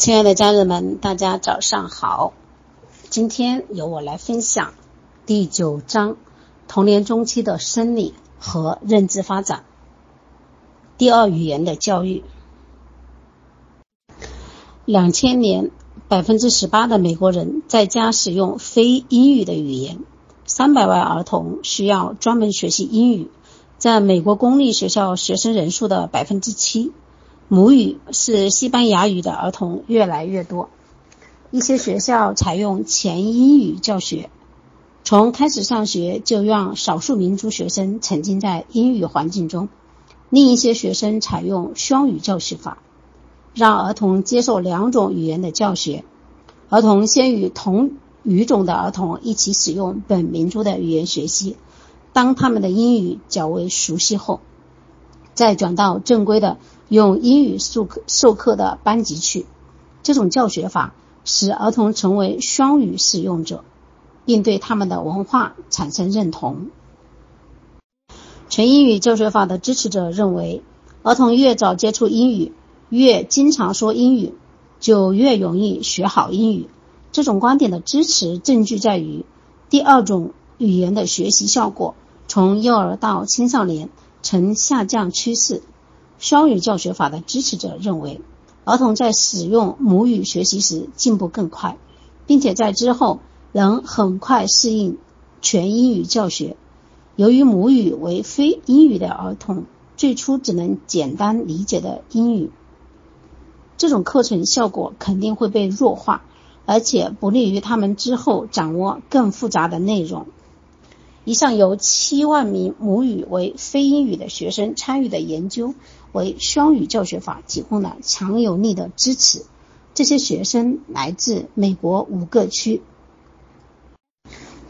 亲爱的家人们，大家早上好。今天由我来分享第九章童年中期的生理和认知发展。第二语言的教育。两千年，百分之十八的美国人在家使用非英语的语言，三百万儿童需要专门学习英语，在美国公立学校学生人数的百分之七。母语是西班牙语的儿童越来越多，一些学校采用前英语教学，从开始上学就让少数民族学生沉浸在英语环境中；另一些学生采用双语教学法，让儿童接受两种语言的教学。儿童先与同语种的儿童一起使用本民族的语言学习，当他们的英语较为熟悉后，再转到正规的。用英语授课授课的班级去，这种教学法使儿童成为双语使用者，并对他们的文化产生认同。全英语教学法的支持者认为，儿童越早接触英语，越经常说英语，就越容易学好英语。这种观点的支持证据在于，第二种语言的学习效果从幼儿到青少年呈下降趋势。双语教学法的支持者认为，儿童在使用母语学习时进步更快，并且在之后能很快适应全英语教学。由于母语为非英语的儿童最初只能简单理解的英语，这种课程效果肯定会被弱化，而且不利于他们之后掌握更复杂的内容。以上由七万名母语为非英语的学生参与的研究。为双语教学法提供了强有力的支持。这些学生来自美国五个区，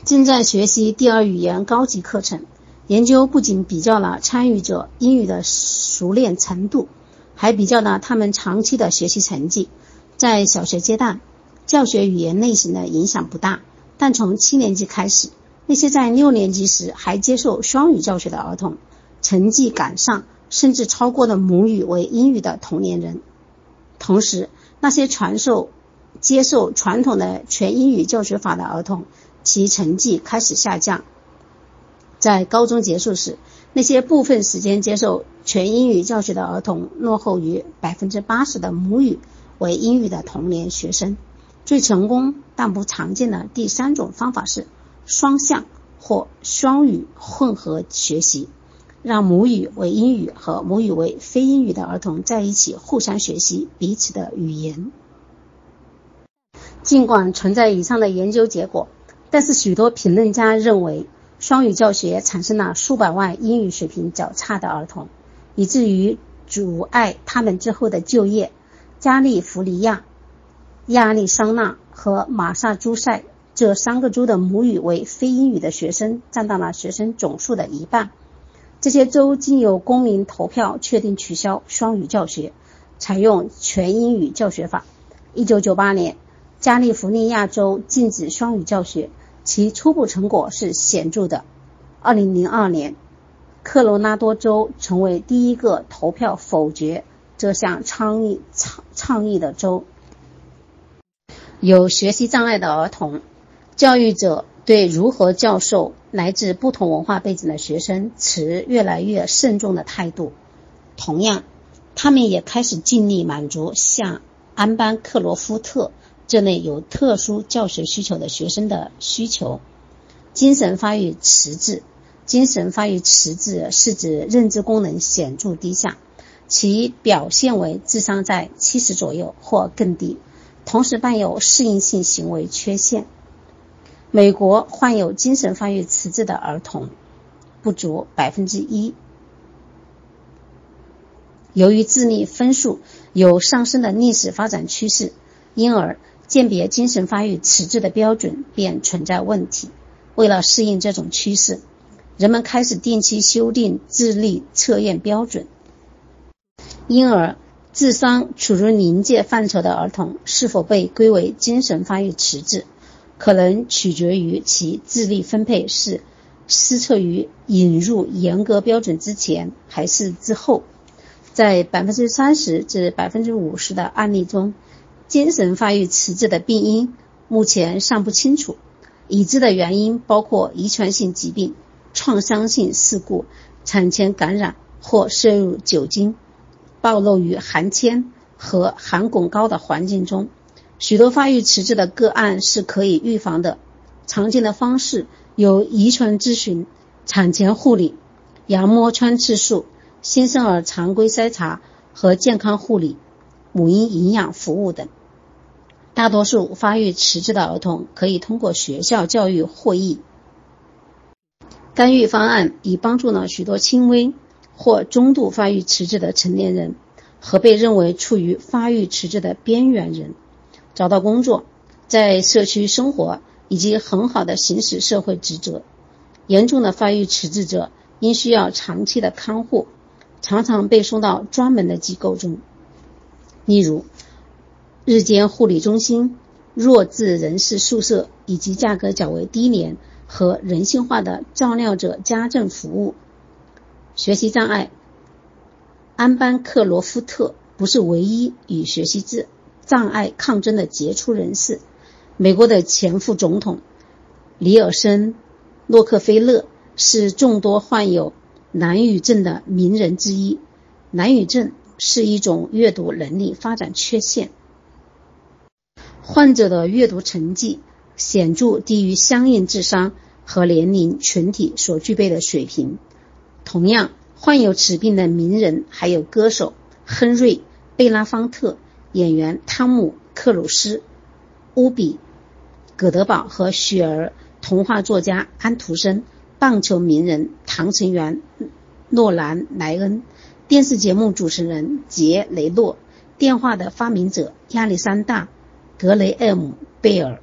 正在学习第二语言高级课程。研究不仅比较了参与者英语的熟练程度，还比较了他们长期的学习成绩。在小学阶段，教学语言类型的影响不大，但从七年级开始，那些在六年级时还接受双语教学的儿童，成绩赶上。甚至超过了母语为英语的同年人。同时，那些传授、接受传统的全英语教学法的儿童，其成绩开始下降。在高中结束时，那些部分时间接受全英语教学的儿童，落后于百分之八十的母语为英语的同年学生。最成功但不常见的第三种方法是双向或双语混合学习。让母语为英语和母语为非英语的儿童在一起互相学习彼此的语言。尽管存在以上的研究结果，但是许多评论家认为，双语教学产生了数百万英语水平较差的儿童，以至于阻碍他们之后的就业。加利福尼亚、亚利桑那和马萨诸塞这三个州的母语为非英语的学生占到了学生总数的一半。这些州经由公民投票确定取消双语教学，采用全英语教学法。一九九八年，加利福尼亚州禁止双语教学，其初步成果是显著的。二零零二年，科罗拉多州成为第一个投票否决这项倡议倡倡议的州。有学习障碍的儿童，教育者。对如何教授来自不同文化背景的学生持越来越慎重的态度。同样，他们也开始尽力满足像安班克罗夫特这类有特殊教学需求的学生的需求。精神发育迟滞，精神发育迟滞是指认知功能显著低下，其表现为智商在七十左右或更低，同时伴有适应性行为缺陷。美国患有精神发育迟滞的儿童不足百分之一。由于智力分数有上升的历史发展趋势，因而鉴别精神发育迟滞的标准便存在问题。为了适应这种趋势，人们开始定期修订智力测验标准。因而，智商处于临界范畴的儿童是否被归为精神发育迟滞？可能取决于其智力分配是施测于引入严格标准之前还是之后。在百分之三十至百分之五十的案例中，精神发育迟滞的病因目前尚不清楚，已知的原因包括遗传性疾病、创伤性事故、产前感染或摄入酒精、暴露于含铅和含汞高的环境中。许多发育迟滞的个案是可以预防的，常见的方式有遗传咨询、产前护理、羊膜穿刺术、新生儿常规筛查和健康护理、母婴营养服务等。大多数发育迟滞的儿童可以通过学校教育获益。干预方案已帮助了许多轻微或中度发育迟滞的成年人和被认为处于发育迟滞的边缘人。找到工作，在社区生活以及很好的行使社会职责。严重的发育迟滞者应需要长期的看护，常常被送到专门的机构中，例如日间护理中心、弱智人士宿舍以及价格较为低廉和人性化的照料者家政服务。学习障碍，安班克罗夫特不是唯一与学习障障碍抗争的杰出人士，美国的前副总统里尔森·洛克菲勒是众多患有难语症的名人之一。难语症是一种阅读能力发展缺陷，患者的阅读成绩显著低于相应智商和年龄群体所具备的水平。同样，患有此病的名人还有歌手亨瑞·贝拉方特。演员汤姆·克鲁斯、乌比·葛德堡和雪儿，童话作家安徒生，棒球名人唐成员诺兰·莱恩，电视节目主持人杰雷诺，电话的发明者亚历山大·格雷厄姆·贝尔，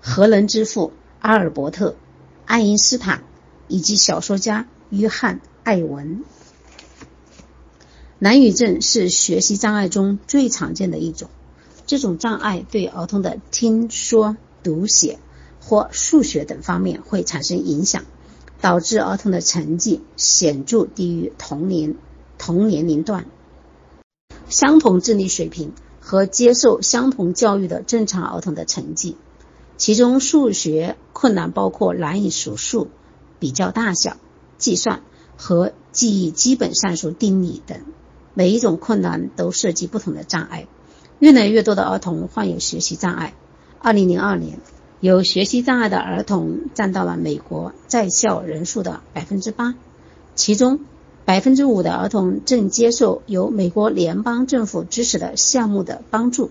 核能之父阿尔伯特·爱因斯坦，以及小说家约翰·艾文。难语症是学习障碍中最常见的一种。这种障碍对儿童的听说读写或数学等方面会产生影响，导致儿童的成绩显著低于同年同年龄段相同智力水平和接受相同教育的正常儿童的成绩。其中数学困难包括难以数数、比较大小、计算和记忆基本算术定理等。每一种困难都涉及不同的障碍，越来越多的儿童患有学习障碍。二零零二年，有学习障碍的儿童占到了美国在校人数的百分之八，其中百分之五的儿童正接受由美国联邦政府支持的项目的帮助。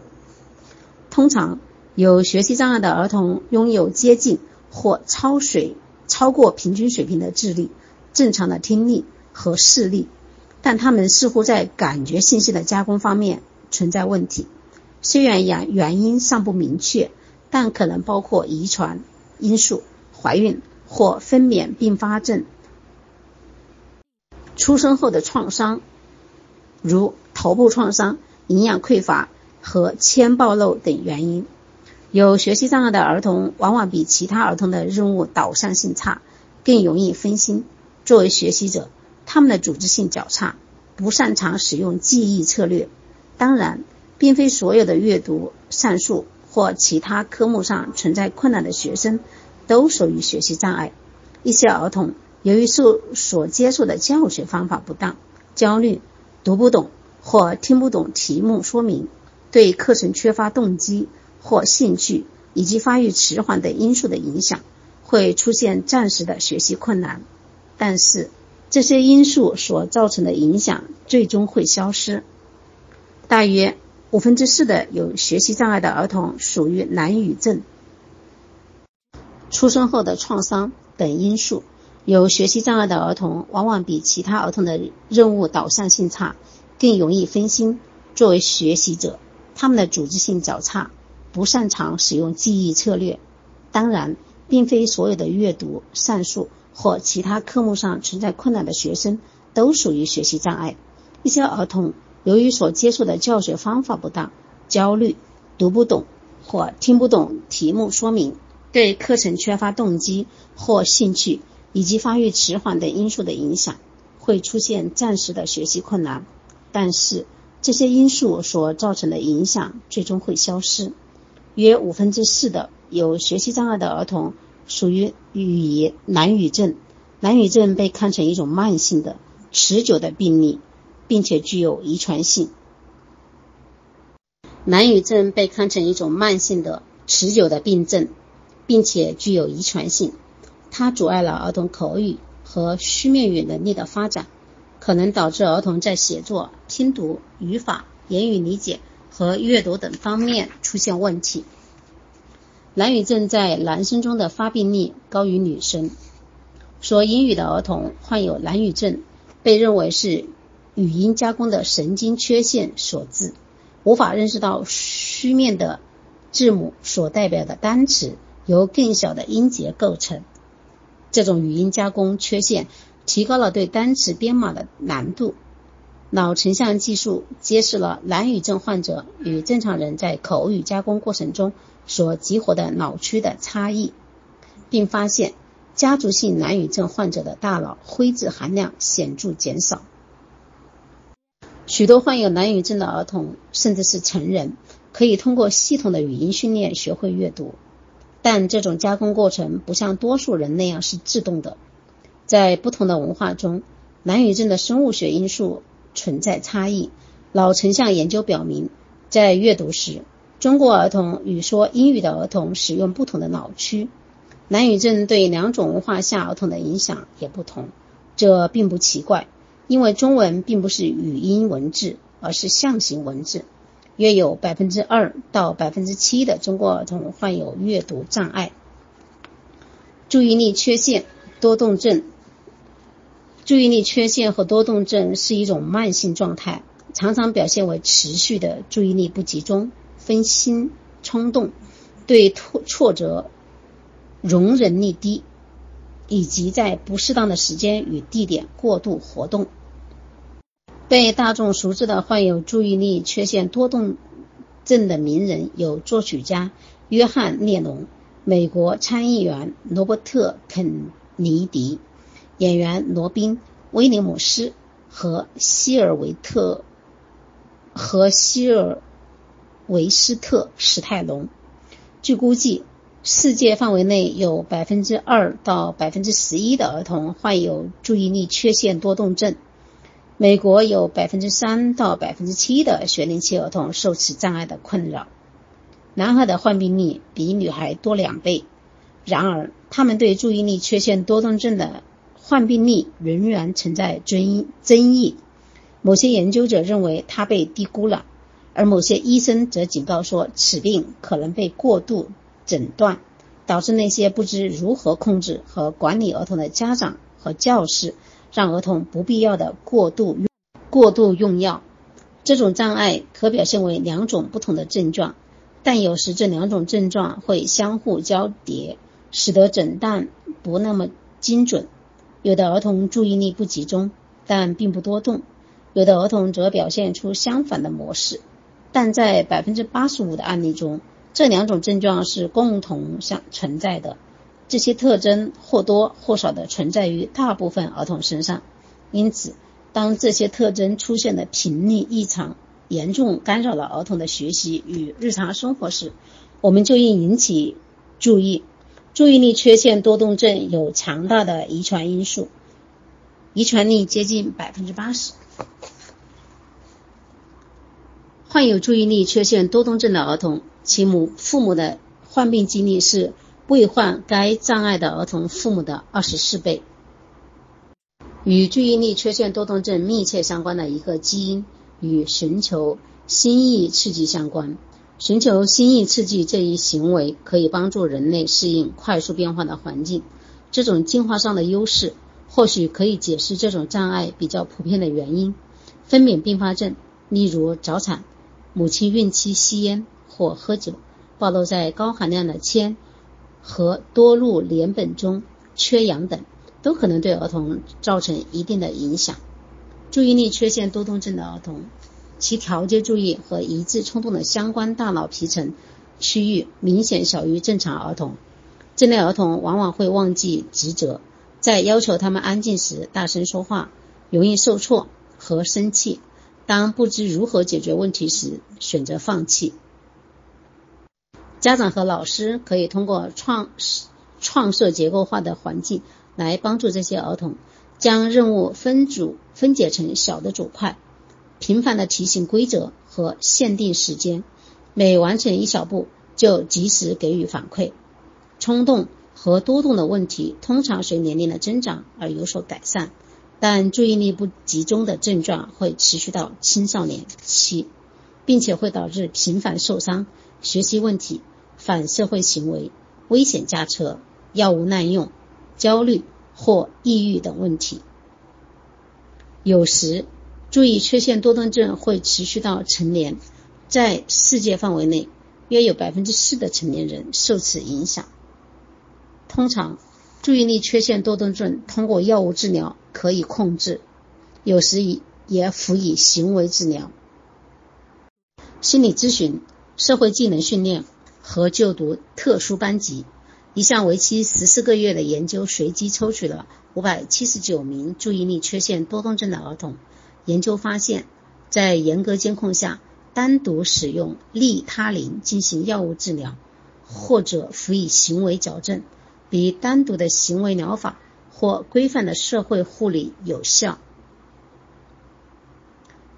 通常，有学习障碍的儿童拥有接近或超水超过平均水平的智力、正常的听力和视力。但他们似乎在感觉信息的加工方面存在问题，虽然原原因尚不明确，但可能包括遗传因素、怀孕或分娩并发症、出生后的创伤，如头部创伤、营养匮乏和铅暴露等原因。有学习障碍的儿童往往比其他儿童的任务导向性差，更容易分心。作为学习者。他们的组织性较差，不擅长使用记忆策略。当然，并非所有的阅读、算术或其他科目上存在困难的学生都属于学习障碍。一些儿童由于受所接受的教学方法不当、焦虑、读不懂或听不懂题目说明、对课程缺乏动机或兴趣，以及发育迟缓等因素的影响，会出现暂时的学习困难。但是，这些因素所造成的影响最终会消失。大约五分之四的有学习障碍的儿童属于难语症。出生后的创伤等因素，有学习障碍的儿童往往比其他儿童的任务导向性差，更容易分心。作为学习者，他们的组织性较差，不擅长使用记忆策略。当然，并非所有的阅读、算术。或其他科目上存在困难的学生都属于学习障碍。一些儿童由于所接受的教学方法不当、焦虑、读不懂或听不懂题目说明、对课程缺乏动机或兴趣，以及发育迟缓等因素的影响，会出现暂时的学习困难。但是，这些因素所造成的影响最终会消失。约五分之四的有学习障碍的儿童属于语言难语症，难语症被看成一种慢性的、持久的病例，并且具有遗传性。难语症被看成一种慢性的、持久的病症，并且具有遗传性。它阻碍了儿童口语和书面语能力的发展，可能导致儿童在写作、拼读、语法、言语理解和阅读等方面出现问题。难语症在男生中的发病率高于女生。说英语的儿童患有难语症，被认为是语音加工的神经缺陷所致，无法认识到书面的字母所代表的单词由更小的音节构成。这种语音加工缺陷提高了对单词编码的难度。脑成像技术揭示了难语症患者与正常人在口语加工过程中所激活的脑区的差异，并发现家族性难语症患者的大脑灰质含量显著减少。许多患有难语症的儿童，甚至是成人，可以通过系统的语音训练学会阅读。但这种加工过程不像多数人那样是自动的，在不同的文化中，难语症的生物学因素存在差异。脑成像研究表明，在阅读时，中国儿童与说英语的儿童使用不同的脑区。难语症对两种文化下儿童的影响也不同，这并不奇怪，因为中文并不是语音文字，而是象形文字。约有百分之二到百分之七的中国儿童患有阅读障碍。注意力缺陷多动症，注意力缺陷和多动症是一种慢性状态，常常表现为持续的注意力不集中、分心、冲动、对挫挫折容忍力低，以及在不适当的时间与地点过度活动。被大众熟知的患有注意力缺陷多动症的名人有作曲家约翰列侬、美国参议员罗伯特肯尼迪、演员罗宾威廉姆斯和希尔维特和希尔维斯特史泰龙。据估计，世界范围内有百分之二到百分之十一的儿童患有注意力缺陷多动症。美国有百分之三到百分之七的学龄期儿童受此障碍的困扰，男孩的患病率比女孩多两倍。然而，他们对注意力缺陷多动症的患病率仍然存在争争议。某些研究者认为它被低估了，而某些医生则警告说此病可能被过度诊断，导致那些不知如何控制和管理儿童的家长和教师。让儿童不必要的过度用过度用药，这种障碍可表现为两种不同的症状，但有时这两种症状会相互交叠，使得诊断不那么精准。有的儿童注意力不集中，但并不多动；有的儿童则表现出相反的模式。但在百分之八十五的案例中，这两种症状是共同相存在的。这些特征或多或少的存在于大部分儿童身上，因此，当这些特征出现的频率异常，严重干扰了儿童的学习与日常生活时，我们就应引起注意。注意力缺陷多动症有强大的遗传因素，遗传率接近百分之八十。患有注意力缺陷多动症的儿童，其母父母的患病经历是。未患该障碍的儿童父母的二十四倍。与注意力缺陷多动症密切相关的一个基因与寻求新意刺激相关。寻求新意刺激这一行为可以帮助人类适应快速变化的环境。这种进化上的优势或许可以解释这种障碍比较普遍的原因。分娩并发症，例如早产、母亲孕期吸烟或喝酒、暴露在高含量的铅。和多氯联苯中缺氧等，都可能对儿童造成一定的影响。注意力缺陷多动症的儿童，其调节注意和抑制冲动的相关大脑皮层区域明显小于正常儿童。这类儿童往往会忘记职责，在要求他们安静时大声说话，容易受挫和生气。当不知如何解决问题时，选择放弃。家长和老师可以通过创创设结构化的环境来帮助这些儿童，将任务分组分解成小的组块，频繁的提醒规则和限定时间，每完成一小步就及时给予反馈。冲动和多动的问题通常随年龄的增长而有所改善，但注意力不集中的症状会持续到青少年期，并且会导致频繁受伤、学习问题。反社会行为、危险驾车、药物滥用、焦虑或抑郁等问题。有时，注意缺陷多动症会持续到成年，在世界范围内，约有百分之四的成年人受此影响。通常，注意力缺陷多动症通过药物治疗可以控制，有时也辅以行为治疗、心理咨询、社会技能训练。和就读特殊班级，一项为期十四个月的研究随机抽取了五百七十九名注意力缺陷多动症的儿童。研究发现，在严格监控下，单独使用利他林进行药物治疗，或者辅以行为矫正，比单独的行为疗法或规范的社会护理有效。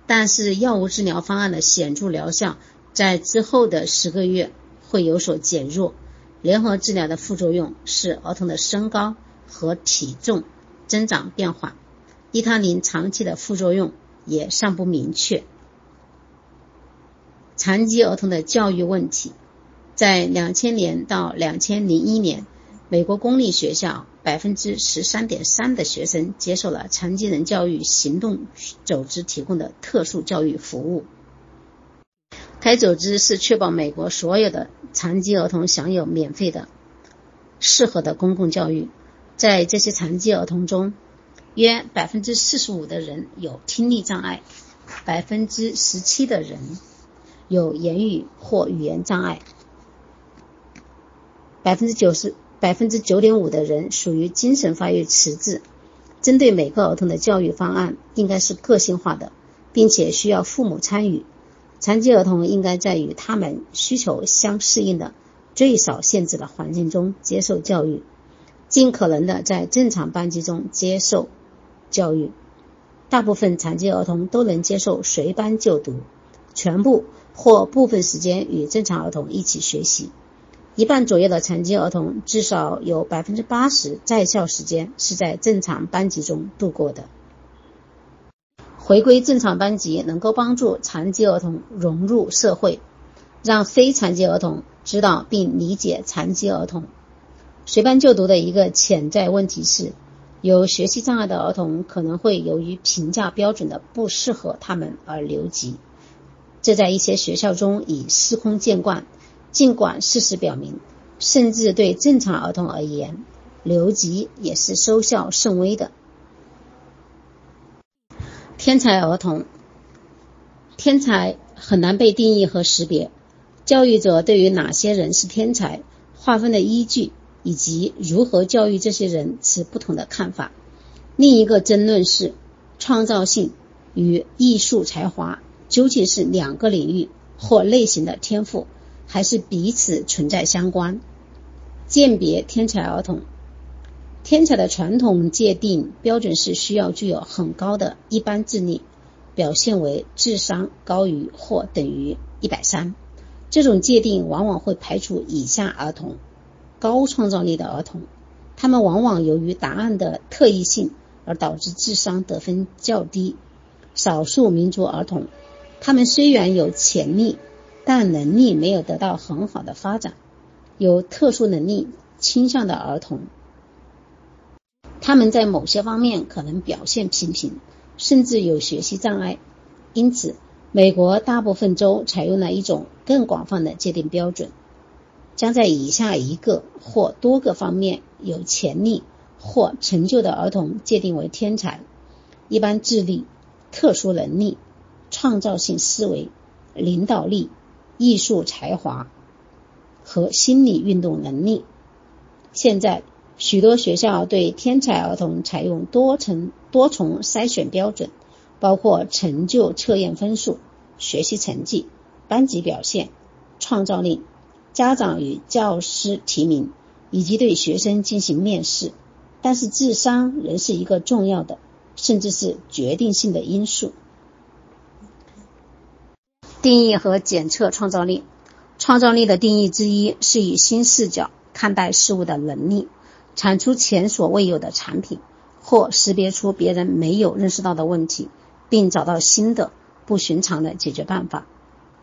但是，药物治疗方案的显著疗效在之后的十个月。会有所减弱。联合治疗的副作用是儿童的身高和体重增长变缓。利他林长期的副作用也尚不明确。残疾儿童的教育问题，在两千年到两千零一年，美国公立学校百分之十三点三的学生接受了残疾人教育行动组织提供的特殊教育服务。该组织是确保美国所有的残疾儿童享有免费的、适合的公共教育。在这些残疾儿童中，约百分之四十五的人有听力障碍，百分之十七的人有言语或语言障碍，百分之九十百分之九点五的人属于精神发育迟滞。针对每个儿童的教育方案应该是个性化的，并且需要父母参与。残疾儿童应该在与他们需求相适应的、最少限制的环境中接受教育，尽可能的在正常班级中接受教育。大部分残疾儿童都能接受随班就读，全部或部分时间与正常儿童一起学习。一半左右的残疾儿童至少有百分之八十在校时间是在正常班级中度过的。回归正常班级能够帮助残疾儿童融入社会，让非残疾儿童知道并理解残疾儿童。随班就读的一个潜在问题是，有学习障碍的儿童可能会由于评价标准的不适合他们而留级，这在一些学校中已司空见惯。尽管事实表明，甚至对正常儿童而言，留级也是收效甚微的。天才儿童，天才很难被定义和识别。教育者对于哪些人是天才划分的依据，以及如何教育这些人持不同的看法。另一个争论是，创造性与艺术才华究竟是两个领域或类型的天赋，还是彼此存在相关？鉴别天才儿童。天才的传统界定标准是需要具有很高的一般智力，表现为智商高于或等于一百三。这种界定往往会排除以下儿童：高创造力的儿童，他们往往由于答案的特异性而导致智商得分较低；少数民族儿童，他们虽然有潜力，但能力没有得到很好的发展；有特殊能力倾向的儿童。他们在某些方面可能表现平平，甚至有学习障碍。因此，美国大部分州采用了一种更广泛的界定标准，将在以下一个或多个方面有潜力或成就的儿童界定为天才：一般智力、特殊能力、创造性思维、领导力、艺术才华和心理运动能力。现在。许多学校对天才儿童采用多层多重筛选标准，包括成就测验分数、学习成绩、班级表现、创造力、家长与教师提名以及对学生进行面试。但是智商仍是一个重要的，甚至是决定性的因素。定义和检测创造力。创造力的定义之一是以新视角看待事物的能力，产出前所未有的产品，或识别出别人没有认识到的问题，并找到新的不寻常的解决办法。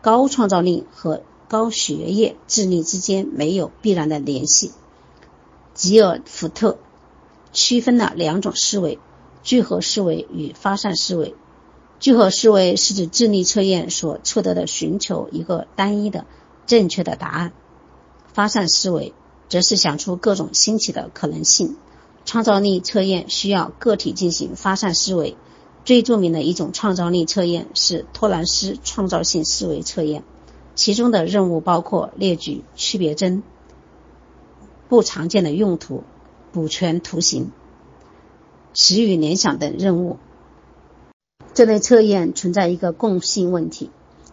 高创造力和高学业智力之间没有必然的联系。吉尔福特区分了两种思维：聚合思维与发散思维。聚合思维是指智力测验所测得的寻求一个单一的。正确的答案，发散思维则是想出各种新奇的可能性。创造力测验需要个体进行发散思维。最著名的一种创造力测验是托兰斯创造性思维测验，其中的任务包括列举区别针、不常见的用途、补全图形、词语联想等任务。这类测验存在一个共性问题。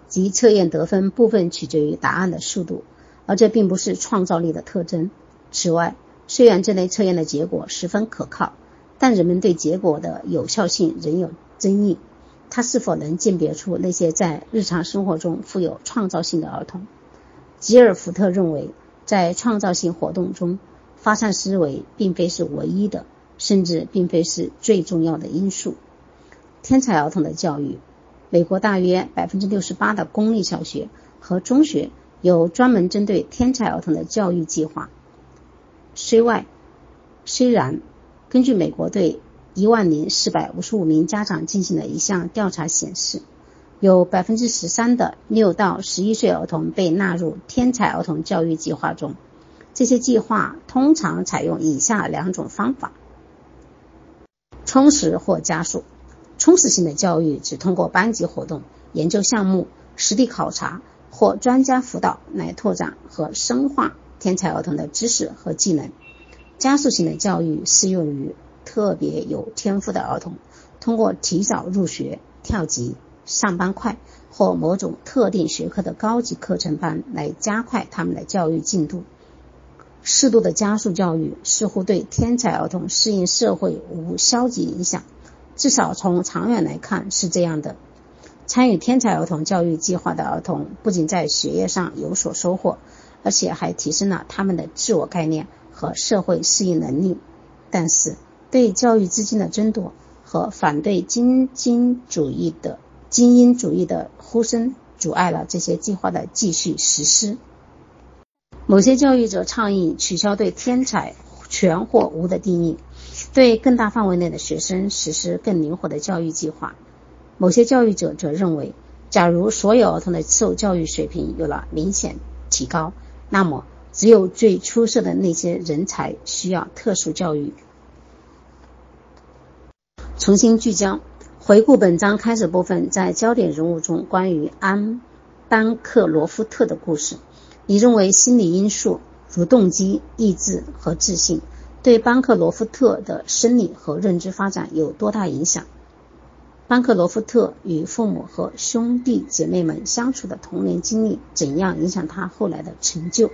即测验得分部分取决于答案的速度，而这并不是创造力的特征。此外，虽然这类测验的结果十分可靠，但人们对结果的有效性仍有争议。它是否能鉴别出那些在日常生活中富有创造性的儿童？吉尔福特认为，在创造性活动中，发散思维并非是唯一的，甚至并非是最重要的因素。天才儿童的教育。美国大约百分之六十八的公立小学和中学有专门针对天才儿童的教育计划。虽外，虽然根据美国对一万零四百五十五名家长进行的一项调查显示，有百分之十三的六到十一岁儿童被纳入天才儿童教育计划中。这些计划通常采用以下两种方法：充实或加速。充实性的教育只通过班级活动、研究项目、实地考察或专家辅导来拓展和深化天才儿童的知识和技能。加速性的教育适用于特别有天赋的儿童，通过提早入学、跳级、上班快或某种特定学科的高级课程班来加快他们的教育进度。适度的加速教育似乎对天才儿童适应社会无消极影响。至少从长远来看是这样的。参与天才儿童教育计划的儿童不仅在学业上有所收获，而且还提升了他们的自我概念和社会适应能力。但是，对教育资金的争夺和反对精英主义的精英主义的呼声，阻碍了这些计划的继续实施。某些教育者倡议取消对天才全或无的定义。对更大范围内的学生实施更灵活的教育计划。某些教育者则认为，假如所有儿童的受教育水平有了明显提高，那么只有最出色的那些人才需要特殊教育。重新聚焦，回顾本章开始部分在焦点人物中关于安班克罗夫特的故事。你认为心理因素如动机、意志和自信？对班克罗夫特的生理和认知发展有多大影响？班克罗夫特与父母和兄弟姐妹们相处的童年经历怎样影响他后来的成就？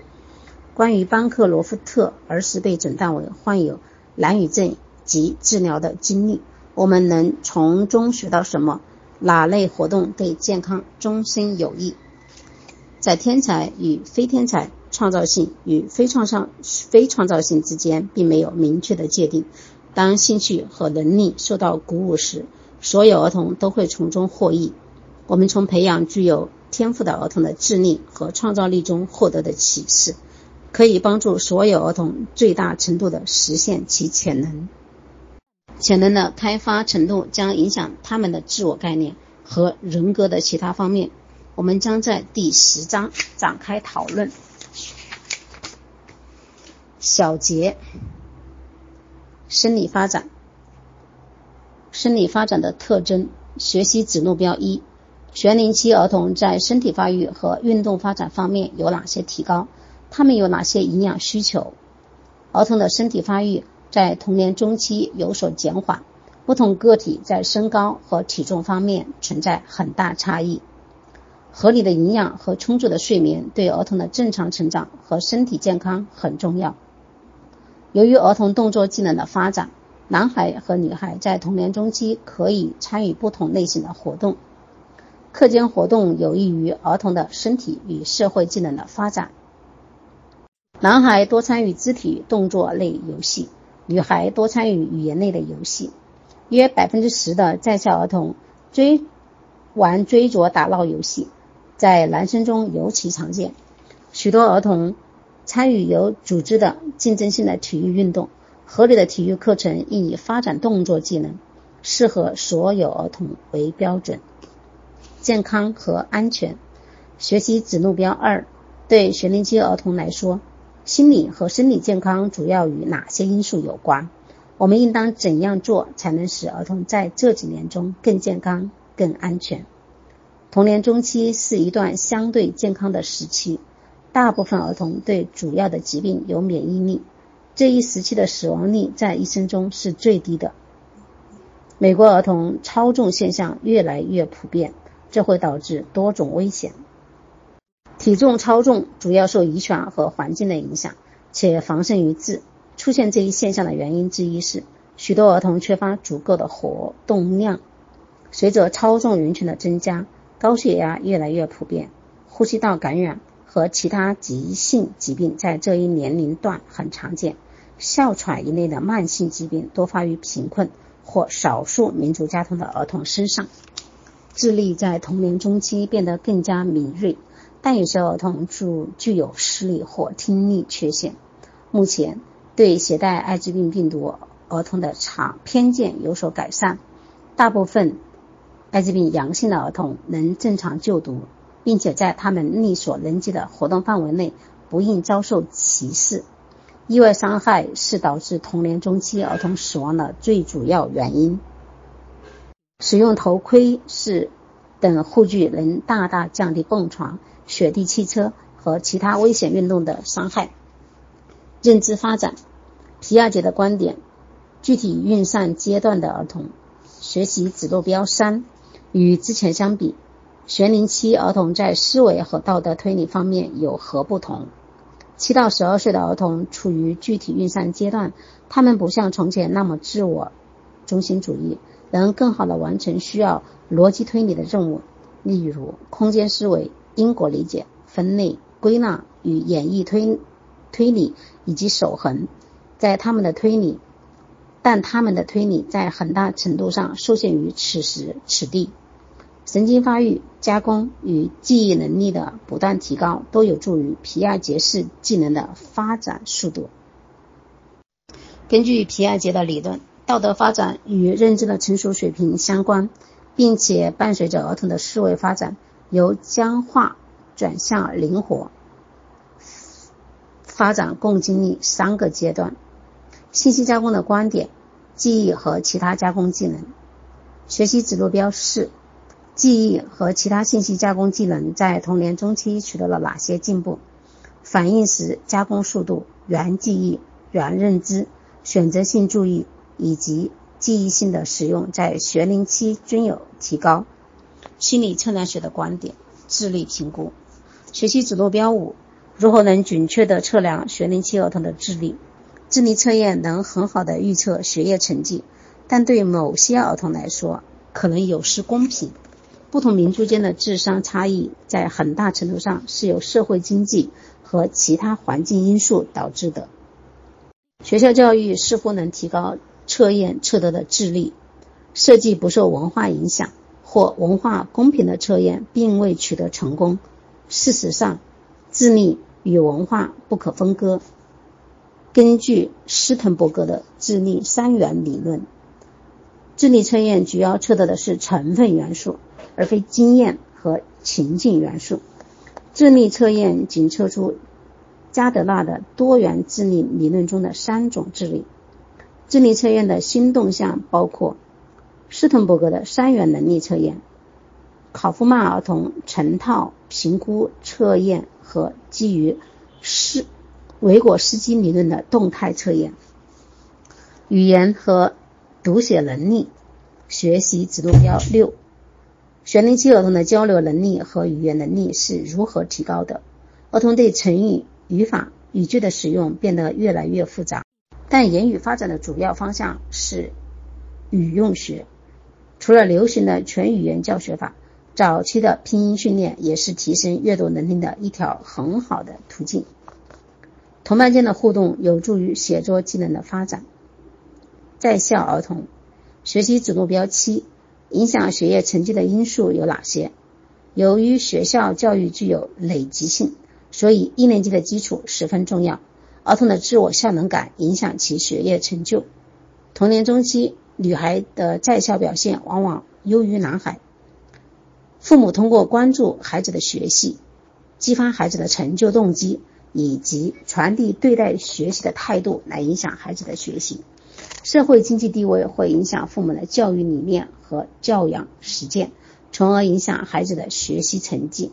关于班克罗夫特儿时被诊断为患有蓝语症及治疗的经历，我们能从中学到什么？哪类活动对健康终身有益？在天才与非天才。创造性与非创造非创造性之间并没有明确的界定。当兴趣和能力受到鼓舞时，所有儿童都会从中获益。我们从培养具有天赋的儿童的智力和创造力中获得的启示，可以帮助所有儿童最大程度地实现其潜能。潜能的开发程度将影响他们的自我概念和人格的其他方面。我们将在第十章展开讨论。小节生理发展，生理发展的特征。学习子目标一：学龄期儿童在身体发育和运动发展方面有哪些提高？他们有哪些营养需求？儿童的身体发育在童年中期有所减缓，不同个体在身高和体重方面存在很大差异。合理的营养和充足的睡眠对儿童的正常成长和身体健康很重要。由于儿童动作技能的发展，男孩和女孩在童年中期可以参与不同类型的活动。课间活动有益于儿童的身体与社会技能的发展。男孩多参与肢体动作类游戏，女孩多参与语言类的游戏。约百分之十的在校儿童追玩追逐打闹游戏，在男生中尤其常见。许多儿童参与有组织的竞争性的体育运动。合理的体育课程应以发展动作技能、适合所有儿童为标准。健康和安全学习子目标二：对学龄期儿童来说，心理和生理健康主要与哪些因素有关？我们应当怎样做才能使儿童在这几年中更健康、更安全？童年中期是一段相对健康的时期，大部分儿童对主要的疾病有免疫力。这一时期的死亡率在一生中是最低的。美国儿童超重现象越来越普遍，这会导致多种危险。体重超重主要受遗传和环境的影响，且防胜于治。出现这一现象的原因之一是，许多儿童缺乏足够的活动量。随着超重人群的增加，高血压越来越普遍，呼吸道感染和其他急性疾病在这一年龄段很常见。哮喘一类的慢性疾病多发于贫困或少数民族家庭的儿童身上。智力在童年中期变得更加敏锐，但有些儿童具具有视力或听力缺陷。目前，对携带艾滋病病毒儿童的常偏见有所改善。大部分艾滋病阳性的儿童能正常就读，并且在他们力所能及的活动范围内不应遭受歧视。意外伤害是导致童年中期儿童死亡的最主要原因。使用头盔是等护具能大大降低蹦床、雪地汽车和其他危险运动的伤害。认知发展，皮亚杰的观点：具体运算阶段的儿童学习指路标三，与之前相比，学龄期儿童在思维和道德推理方面有何不同？七到十二岁的儿童处于具体运算阶段，他们不像从前那么自我中心主义，能更好的完成需要逻辑推理的任务，例如空间思维、因果理解、分类归纳与演绎推推理以及守恒。在他们的推理，但他们的推理在很大程度上受限于此时此地。神经发育、加工与记忆能力的不断提高，都有助于皮亚杰式技能的发展速度。根据皮亚杰的理论，道德发展与认知的成熟水平相关，并且伴随着儿童的思维发展由僵化转向灵活，发展共经历三个阶段：信息加工的观点、记忆和其他加工技能。学习指路标四。记忆和其他信息加工技能在童年中期取得了哪些进步？反应时加工速度、原记忆、原认知、选择性注意以及记忆性的使用在学龄期均有提高。心理测量学的观点：智力评估。学习指路标五：如何能准确地测量学龄期儿童的智力？智力测验能很好地预测学业成绩，但对某些儿童来说可能有失公平。不同民族间的智商差异，在很大程度上是由社会经济和其他环境因素导致的。学校教育似乎能提高测验测得的智力，设计不受文化影响或文化公平的测验并未取得成功。事实上，智力与文化不可分割。根据斯滕伯格的智力三元理论，智力测验主要测得的是成分元素。而非经验和情境元素。智力测验仅测出加德纳的多元智力理论中的三种智力。智力测验的新动向包括斯滕伯格的三元能力测验、考夫曼儿童成套评估测验和基于斯维果斯基理论的动态测验。语言和读写能力学习指路标六，学龄期儿童的交流能力和语言能力是如何提高的？儿童对成语、语法、语句的使用变得越来越复杂，但言语发展的主要方向是语用学。除了流行的全语言教学法，早期的拼音训练也是提升阅读能力的一条很好的途径。同伴间的互动有助于写作技能的发展。在校儿童学习指路标七，影响学业成绩的因素有哪些？由于学校教育具有累积性，所以一年级的基础十分重要。儿童的自我效能感影响其学业成就。童年中期，女孩的在校表现往往优于男孩。父母通过关注孩子的学习，激发孩子的成就动机，以及传递对待学习的态度来影响孩子的学习。社会经济地位会影响父母的教育理念和教养实践，从而影响孩子的学习成绩。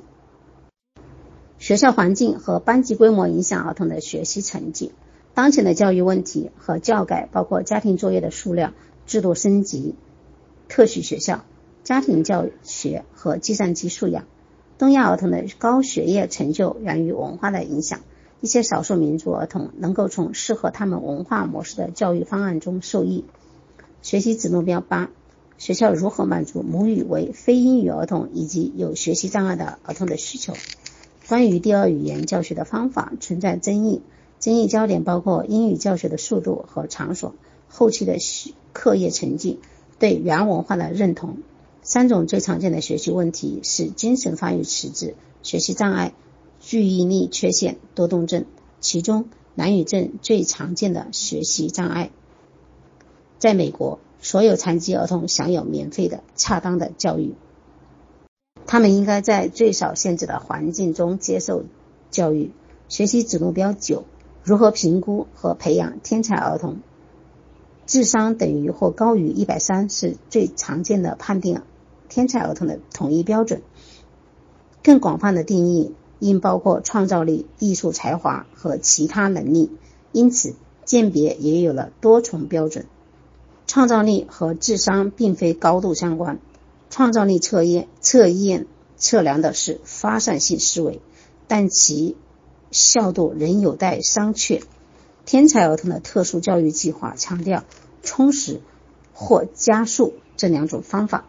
学校环境和班级规模影响儿童的学习成绩。当前的教育问题和教改包括家庭作业的数量、制度升级、特许学校、家庭教学和计算机素养。东亚儿童的高学业成就源于文化的影响。一些少数民族儿童能够从适合他们文化模式的教育方案中受益。学习子目标八：学校如何满足母语为非英语儿童以及有学习障碍的儿童的需求？关于第二语言教学的方法存在争议，争议焦点包括英语教学的速度和场所、后期的课业成绩、对原文化的认同。三种最常见的学习问题是精神发育迟滞、学习障碍。注意力缺陷多动症，其中难语症最常见的学习障碍。在美国，所有残疾儿童享有免费的、恰当的教育。他们应该在最少限制的环境中接受教育。学习指路标九：如何评估和培养天才儿童？智商等于或高于一百三是最常见的判定天才儿童的统一标准。更广泛的定义。应包括创造力、艺术才华和其他能力，因此鉴别也有了多重标准。创造力和智商并非高度相关，创造力测验测验测量的是发散性思维，但其效度仍有待商榷。天才儿童的特殊教育计划强调充实或加速这两种方法。